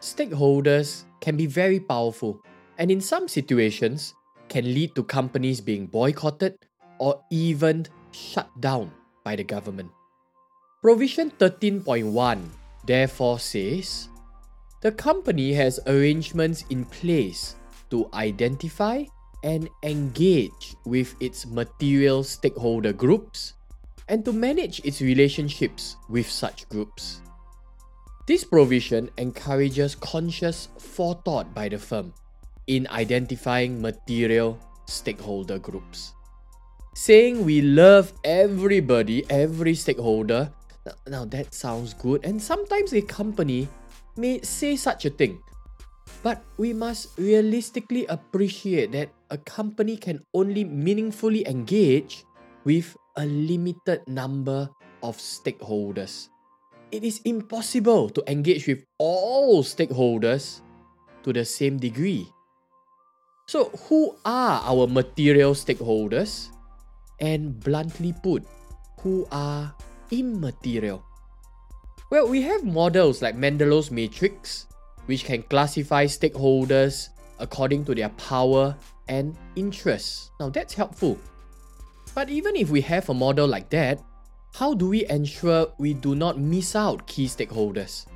stakeholders can be very powerful and in some situations can lead to companies being boycotted or even shut down by the government. Provision 13.1 therefore says the company has arrangements in place to identify and engage with its material stakeholder groups and to manage its relationships with such groups. This provision encourages conscious forethought by the firm in identifying material stakeholder groups. Saying we love everybody, every stakeholder, now that sounds good, and sometimes a company may say such a thing. But we must realistically appreciate that a company can only meaningfully engage with a limited number of stakeholders. It is impossible to engage with all stakeholders to the same degree. So, who are our material stakeholders? And bluntly put, who are immaterial? Well, we have models like Mendelow's matrix, which can classify stakeholders according to their power and interests. Now, that's helpful. But even if we have a model like that, how do we ensure we do not miss out key stakeholders?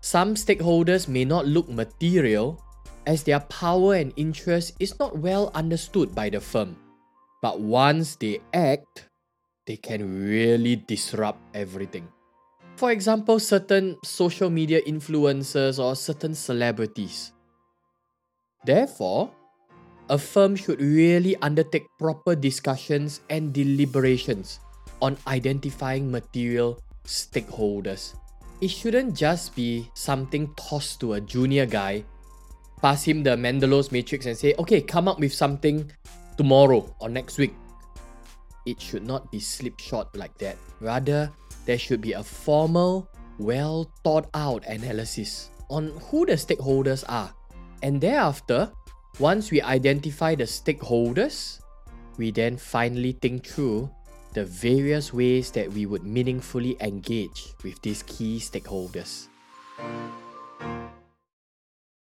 Some stakeholders may not look material as their power and interest is not well understood by the firm. But once they act, they can really disrupt everything. For example, certain social media influencers or certain celebrities. Therefore, a firm should really undertake proper discussions and deliberations on identifying material stakeholders. It shouldn't just be something tossed to a junior guy, pass him the Mendelow's matrix and say, okay, come up with something tomorrow or next week. It should not be slipshod like that. Rather, there should be a formal, well thought out analysis on who the stakeholders are. And thereafter, once we identify the stakeholders, we then finally think through the various ways that we would meaningfully engage with these key stakeholders.